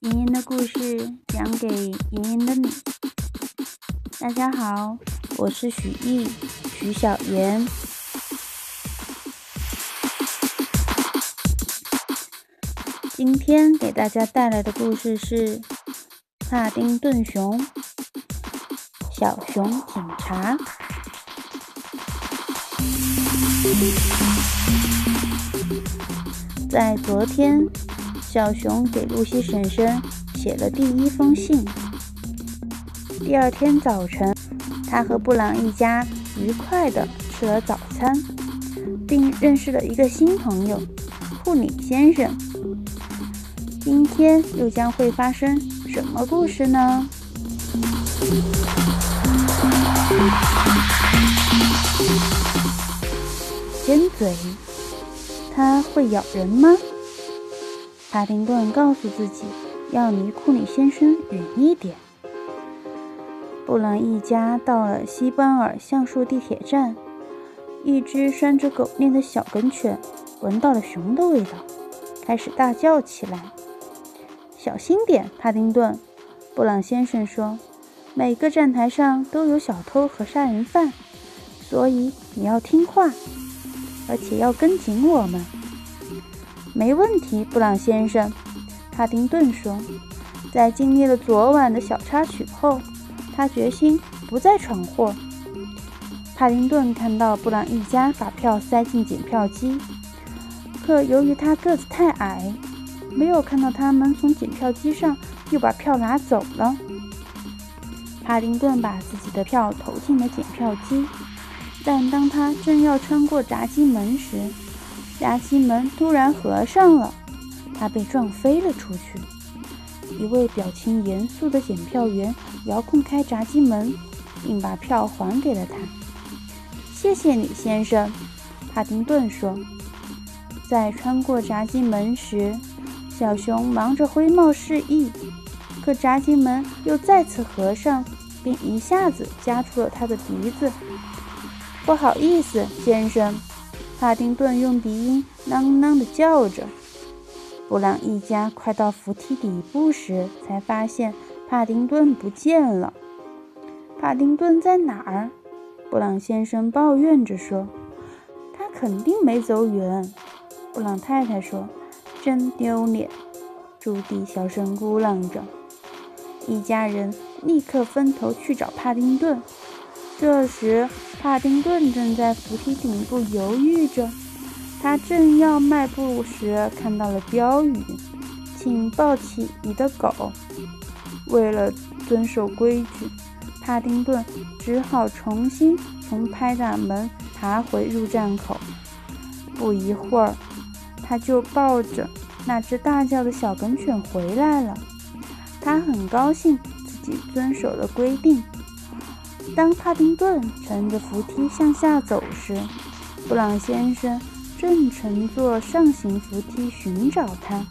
妍妍的故事讲给妍妍的你。大家好，我是许艺，许小妍。今天给大家带来的故事是帕丁顿熊，小熊警察。在昨天，小熊给露西婶婶写了第一封信。第二天早晨，他和布朗一家愉快地吃了早餐，并认识了一个新朋友——库里先生。今天又将会发生什么故事呢？尖嘴，它会咬人吗？帕丁顿告诉自己要离库里先生远一点。布朗一家到了西班尔橡树地铁站，一只拴着狗链的小梗犬闻到了熊的味道，开始大叫起来。小心点，帕丁顿！布朗先生说：“每个站台上都有小偷和杀人犯，所以你要听话。”而且要跟紧我们，没问题，布朗先生。帕丁顿说。在经历了昨晚的小插曲后，他决心不再闯祸。帕丁顿看到布朗一家把票塞进检票机，可由于他个子太矮，没有看到他们从检票机上又把票拿走了。帕丁顿把自己的票投进了检票机。但当他正要穿过闸机门时，闸机门突然合上了，他被撞飞了出去。一位表情严肃的检票员遥控开闸机门，并把票还给了他。谢谢你，先生，帕丁顿说。在穿过闸机门时，小熊忙着挥帽示意，可闸机门又再次合上，并一下子夹住了他的鼻子。不好意思，先生，帕丁顿用鼻音囔囔地叫着。布朗一家快到扶梯底部时，才发现帕丁顿不见了。帕丁顿在哪儿？布朗先生抱怨着说：“他肯定没走远。”布朗太太说：“真丢脸。”朱迪小声咕囔着。一家人立刻分头去找帕丁顿。这时，帕丁顿正在扶梯顶部犹豫着。他正要迈步时，看到了标语：“请抱起你的狗。”为了遵守规矩，帕丁顿只好重新从拍打门爬回入站口。不一会儿，他就抱着那只大叫的小梗犬回来了。他很高兴自己遵守了规定。当帕丁顿乘着扶梯向下走时，布朗先生正乘坐上行扶梯寻找他。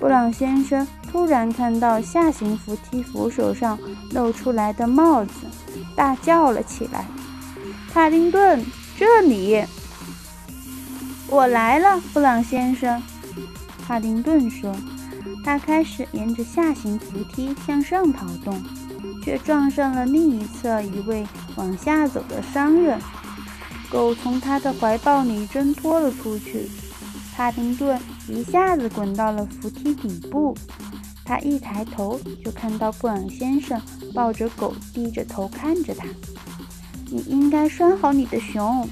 布朗先生突然看到下行扶梯扶手上露出来的帽子，大叫了起来：“帕丁顿，这里！我来了，布朗先生。”帕丁顿说。他开始沿着下行扶梯向上跑动。却撞上了另一侧一位往下走的商人，狗从他的怀抱里挣脱了出去。帕丁顿一下子滚到了扶梯底部，他一抬头就看到布朗先生抱着狗，低着头看着他。你应该拴好你的熊，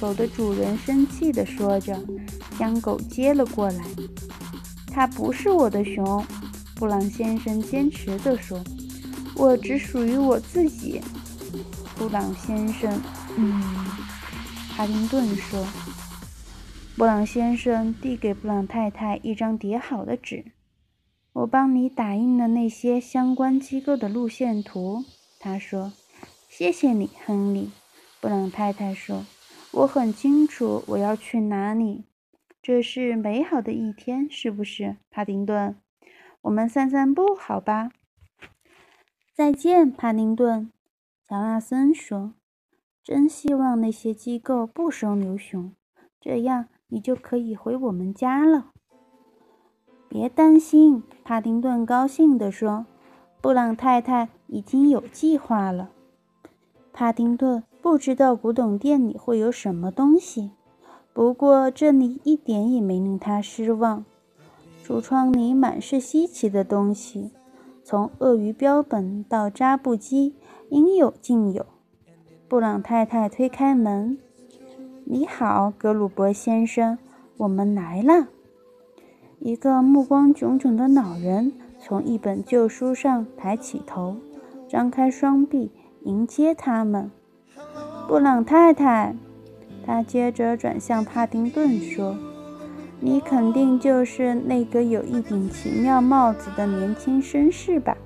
狗的主人生气地说着，将狗接了过来。它不是我的熊，布朗先生坚持地说。我只属于我自己，布朗先生。嗯，哈丁顿说。布朗先生递给布朗太太一张叠好的纸。我帮你打印了那些相关机构的路线图，他说。谢谢你，亨利。布朗太太说。我很清楚我要去哪里。这是美好的一天，是不是，帕丁顿？我们散散步，好吧？再见，帕丁顿。乔纳森说：“真希望那些机构不收留熊，这样你就可以回我们家了。别担心，帕丁顿高兴地说：“布朗太太已经有计划了。”帕丁顿不知道古董店里会有什么东西，不过这里一点也没令他失望。橱窗里满是稀奇的东西，从鳄鱼标本到扎布机，应有尽有。布朗太太推开门：“你好，格鲁伯先生，我们来了。”一个目光炯炯的老人从一本旧书上抬起头，张开双臂迎接他们。布朗太太，他接着转向帕丁顿说：“你肯定就是那个有一顶奇妙帽子的年轻绅士吧？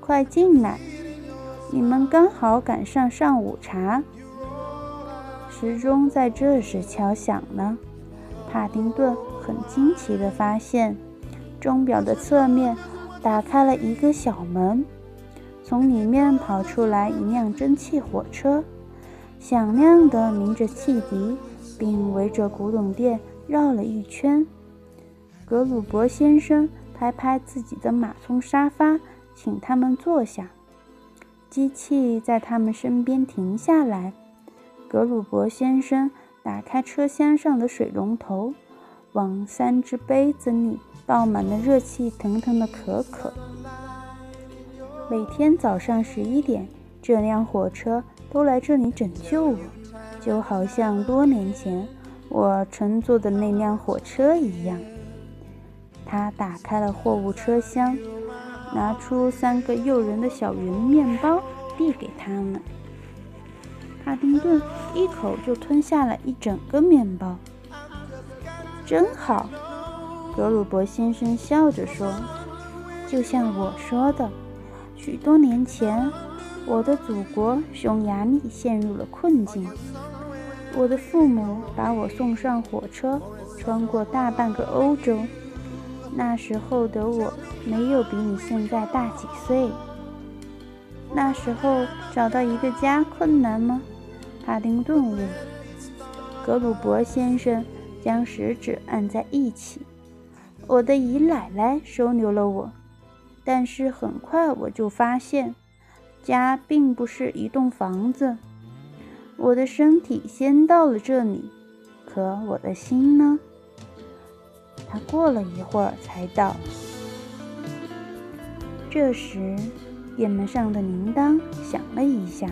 快进来。”你们刚好赶上上午茶，时钟在这时敲响了。帕丁顿很惊奇地发现，钟表的侧面打开了一个小门，从里面跑出来一辆蒸汽火车，响亮地鸣着汽笛，并围着古董店绕了一圈。格鲁伯先生拍拍自己的马鬃沙发，请他们坐下。机器在他们身边停下来。格鲁伯先生打开车厢上的水龙头，往三只杯子里倒满了热气腾腾的可可。每天早上十一点，这辆火车都来这里拯救我，就好像多年前我乘坐的那辆火车一样。他打开了货物车厢。拿出三个诱人的小圆面包，递给他们。帕丁顿一口就吞下了一整个面包。真好，格鲁伯先生笑着说：“就像我说的，许多年前，我的祖国匈牙利陷入了困境。我的父母把我送上火车，穿过大半个欧洲。”那时候的我没有比你现在大几岁。那时候找到一个家困难吗？帕丁顿问。格鲁伯先生将食指按在一起。我的姨奶奶收留了我，但是很快我就发现，家并不是一栋房子。我的身体先到了这里，可我的心呢？他过了一会儿才到。这时，店门上的铃铛响了一下，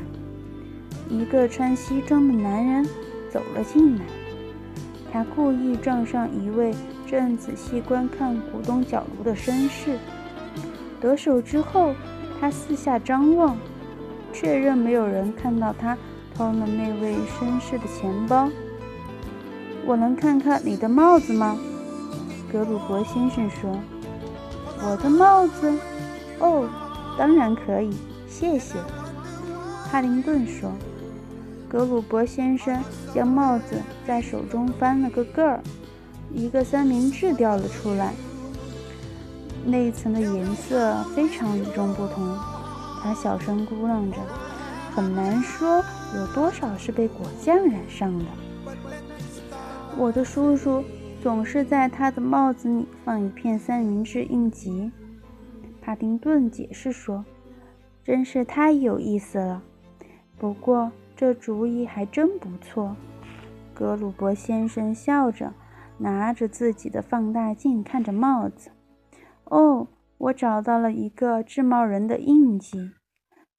一个穿西装的男人走了进来。他故意撞上一位正仔细观看古董角炉的绅士。得手之后，他四下张望，确认没有人看到他偷了那位绅士的钱包。我能看看你的帽子吗？格鲁伯先生说：“我的帽子？哦，当然可以，谢谢。”哈林顿说。格鲁伯先生将帽子在手中翻了个个儿，一个三明治掉了出来。内层的颜色非常与众不同，他小声咕囔着：“很难说有多少是被果酱染上的。”我的叔叔。总是在他的帽子里放一片三明治印记。帕丁顿解释说：“真是太有意思了。不过这主意还真不错。”格鲁伯先生笑着，拿着自己的放大镜看着帽子。“哦，我找到了一个制帽人的印记，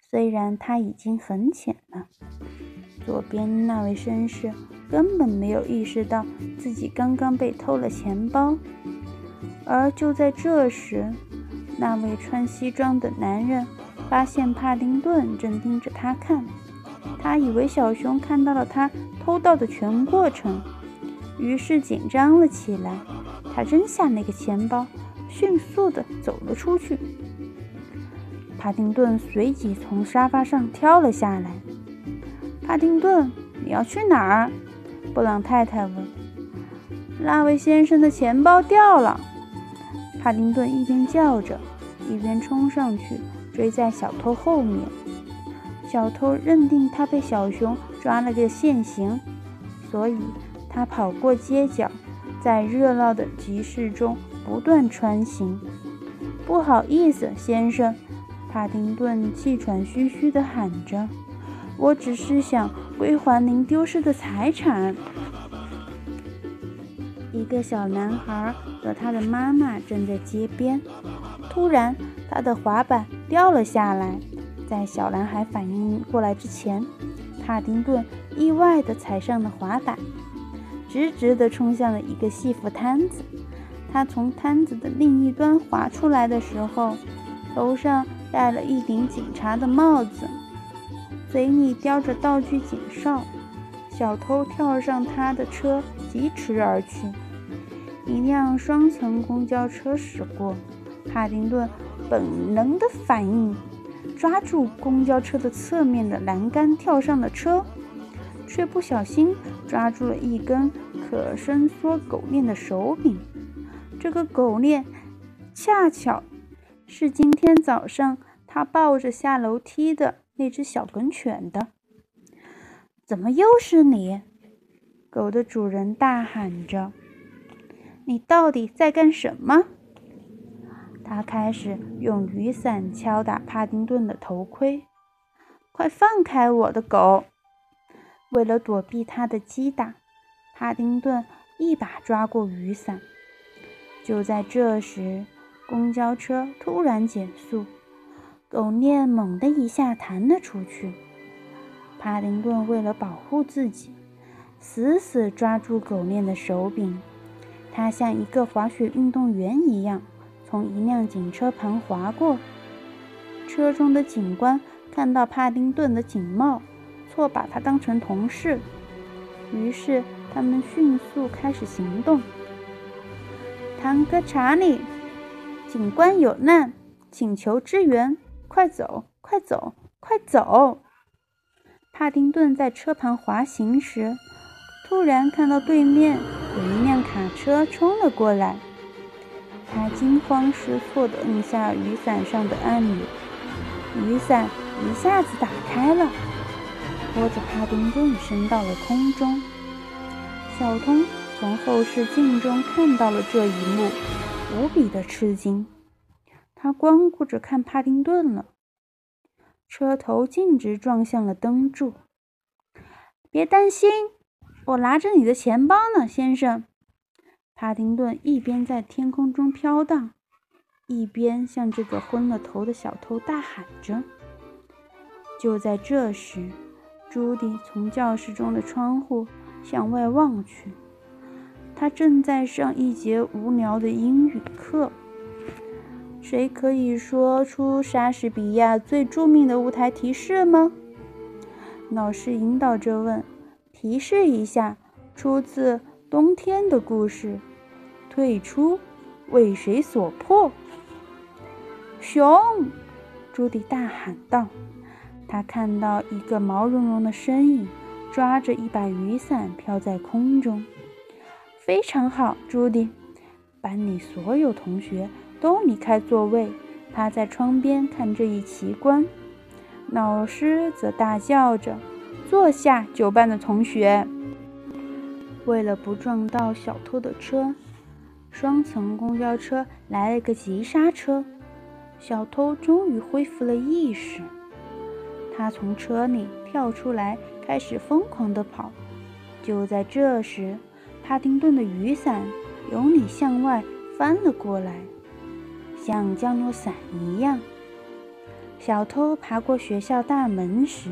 虽然它已经很浅了。左边那位绅士。”根本没有意识到自己刚刚被偷了钱包，而就在这时，那位穿西装的男人发现帕丁顿正盯着他看，他以为小熊看到了他偷盗的全过程，于是紧张了起来。他扔下那个钱包，迅速地走了出去。帕丁顿随即从沙发上跳了下来。帕丁顿，你要去哪儿？布朗太太问：“那位先生的钱包掉了。”帕丁顿一边叫着，一边冲上去追在小偷后面。小偷认定他被小熊抓了个现行，所以他跑过街角，在热闹的集市中不断穿行。不好意思，先生，帕丁顿气喘吁吁地喊着：“我只是想归还您丢失的财产。”一个小男孩和他的妈妈正在街边，突然，他的滑板掉了下来。在小男孩反应过来之前，帕丁顿意外地踩上了滑板，直直地冲向了一个戏服摊子。他从摊子的另一端滑出来的时候，头上戴了一顶警察的帽子，嘴里叼着道具警哨。小偷跳上他的车，疾驰而去。一辆双层公交车驶过，帕丁顿本能的反应，抓住公交车的侧面的栏杆跳上了车，却不小心抓住了一根可伸缩狗链的手柄。这个狗链恰巧是今天早上他抱着下楼梯的那只小梗犬的。怎么又是你？狗的主人大喊着。你到底在干什么？他开始用雨伞敲打帕丁顿的头盔。快放开我的狗！为了躲避他的击打，帕丁顿一把抓过雨伞。就在这时，公交车突然减速，狗链猛地一下弹了出去。帕丁顿为了保护自己，死死抓住狗链的手柄。他像一个滑雪运动员一样，从一辆警车旁滑过。车中的警官看到帕丁顿的警帽，错把他当成同事，于是他们迅速开始行动。堂哥查理，警官有难，请求支援，快走，快走，快走！帕丁顿在车旁滑行时，突然看到对面。有一辆卡车冲了过来，他惊慌失措地摁下雨伞上的按钮，雨伞一下子打开了，拖着帕丁顿升到了空中。小偷从后视镜中看到了这一幕，无比的吃惊，他光顾着看帕丁顿了。车头径直撞向了灯柱。别担心。我拿着你的钱包呢，先生。帕丁顿一边在天空中飘荡，一边向这个昏了头的小偷大喊着。就在这时，朱迪从教室中的窗户向外望去，他正在上一节无聊的英语课。谁可以说出莎士比亚最著名的舞台提示吗？老师引导着问。提示一下，出自冬天的故事。退出，为谁所迫？熊！朱迪大喊道。他看到一个毛茸茸的身影，抓着一把雨伞飘在空中。非常好，朱迪。班里所有同学都离开座位，趴在窗边看这一奇观。老师则大叫着。坐下，九班的同学。为了不撞到小偷的车，双层公交车来了个急刹车。小偷终于恢复了意识，他从车里跳出来，开始疯狂地跑。就在这时，帕丁顿的雨伞由里向外翻了过来，像降落伞一样。小偷爬过学校大门时。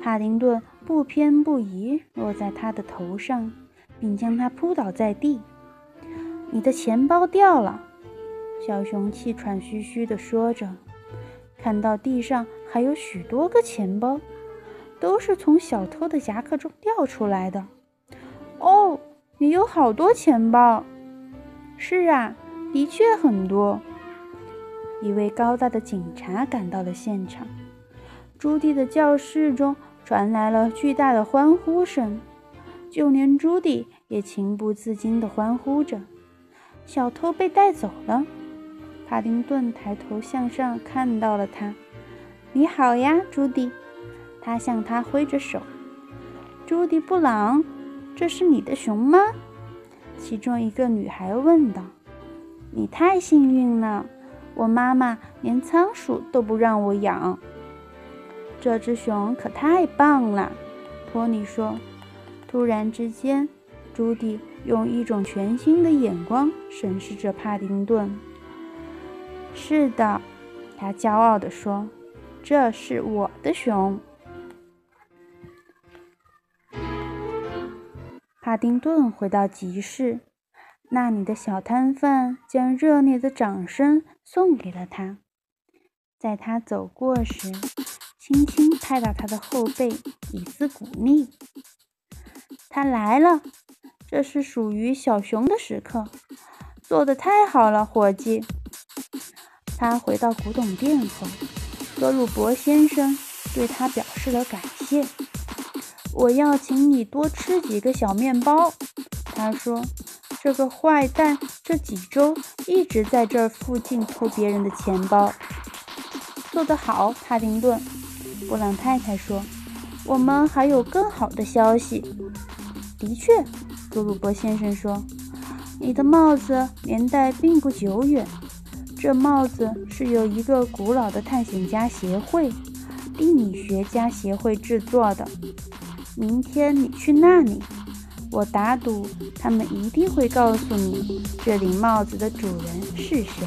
帕丁顿不偏不倚落在他的头上，并将他扑倒在地。你的钱包掉了，小熊气喘吁吁地说着。看到地上还有许多个钱包，都是从小偷的夹克中掉出来的。你有好多钱包。是啊，的确很多。一位高大的警察赶到了现场。朱迪的教室中。传来了巨大的欢呼声，就连朱迪也情不自禁地欢呼着。小偷被带走了。帕丁顿抬头向上看到了他。“你好呀，朱迪。”他向他挥着手。朱迪·布朗，这是你的熊吗？”其中一个女孩问道。“你太幸运了，我妈妈连仓鼠都不让我养。”这只熊可太棒了，托尼说。突然之间，朱迪用一种全新的眼光审视着帕丁顿。“是的。”他骄傲地说，“这是我的熊。”帕丁顿回到集市，那里的小摊贩将热烈的掌声送给了他。在他走过时，轻轻拍打他的后背，以示鼓励。他来了，这是属于小熊的时刻。做的太好了，伙计。他回到古董店后，格鲁伯先生对他表示了感谢。我要请你多吃几个小面包，他说。这个坏蛋这几周一直在这附近偷别人的钱包。做得好，帕丁顿。布朗太太说。我们还有更好的消息。的确，格鲁伯先生说，你的帽子年代并不久远。这帽子是由一个古老的探险家协会——地理学家协会制作的。明天你去那里，我打赌他们一定会告诉你这顶帽子的主人是谁。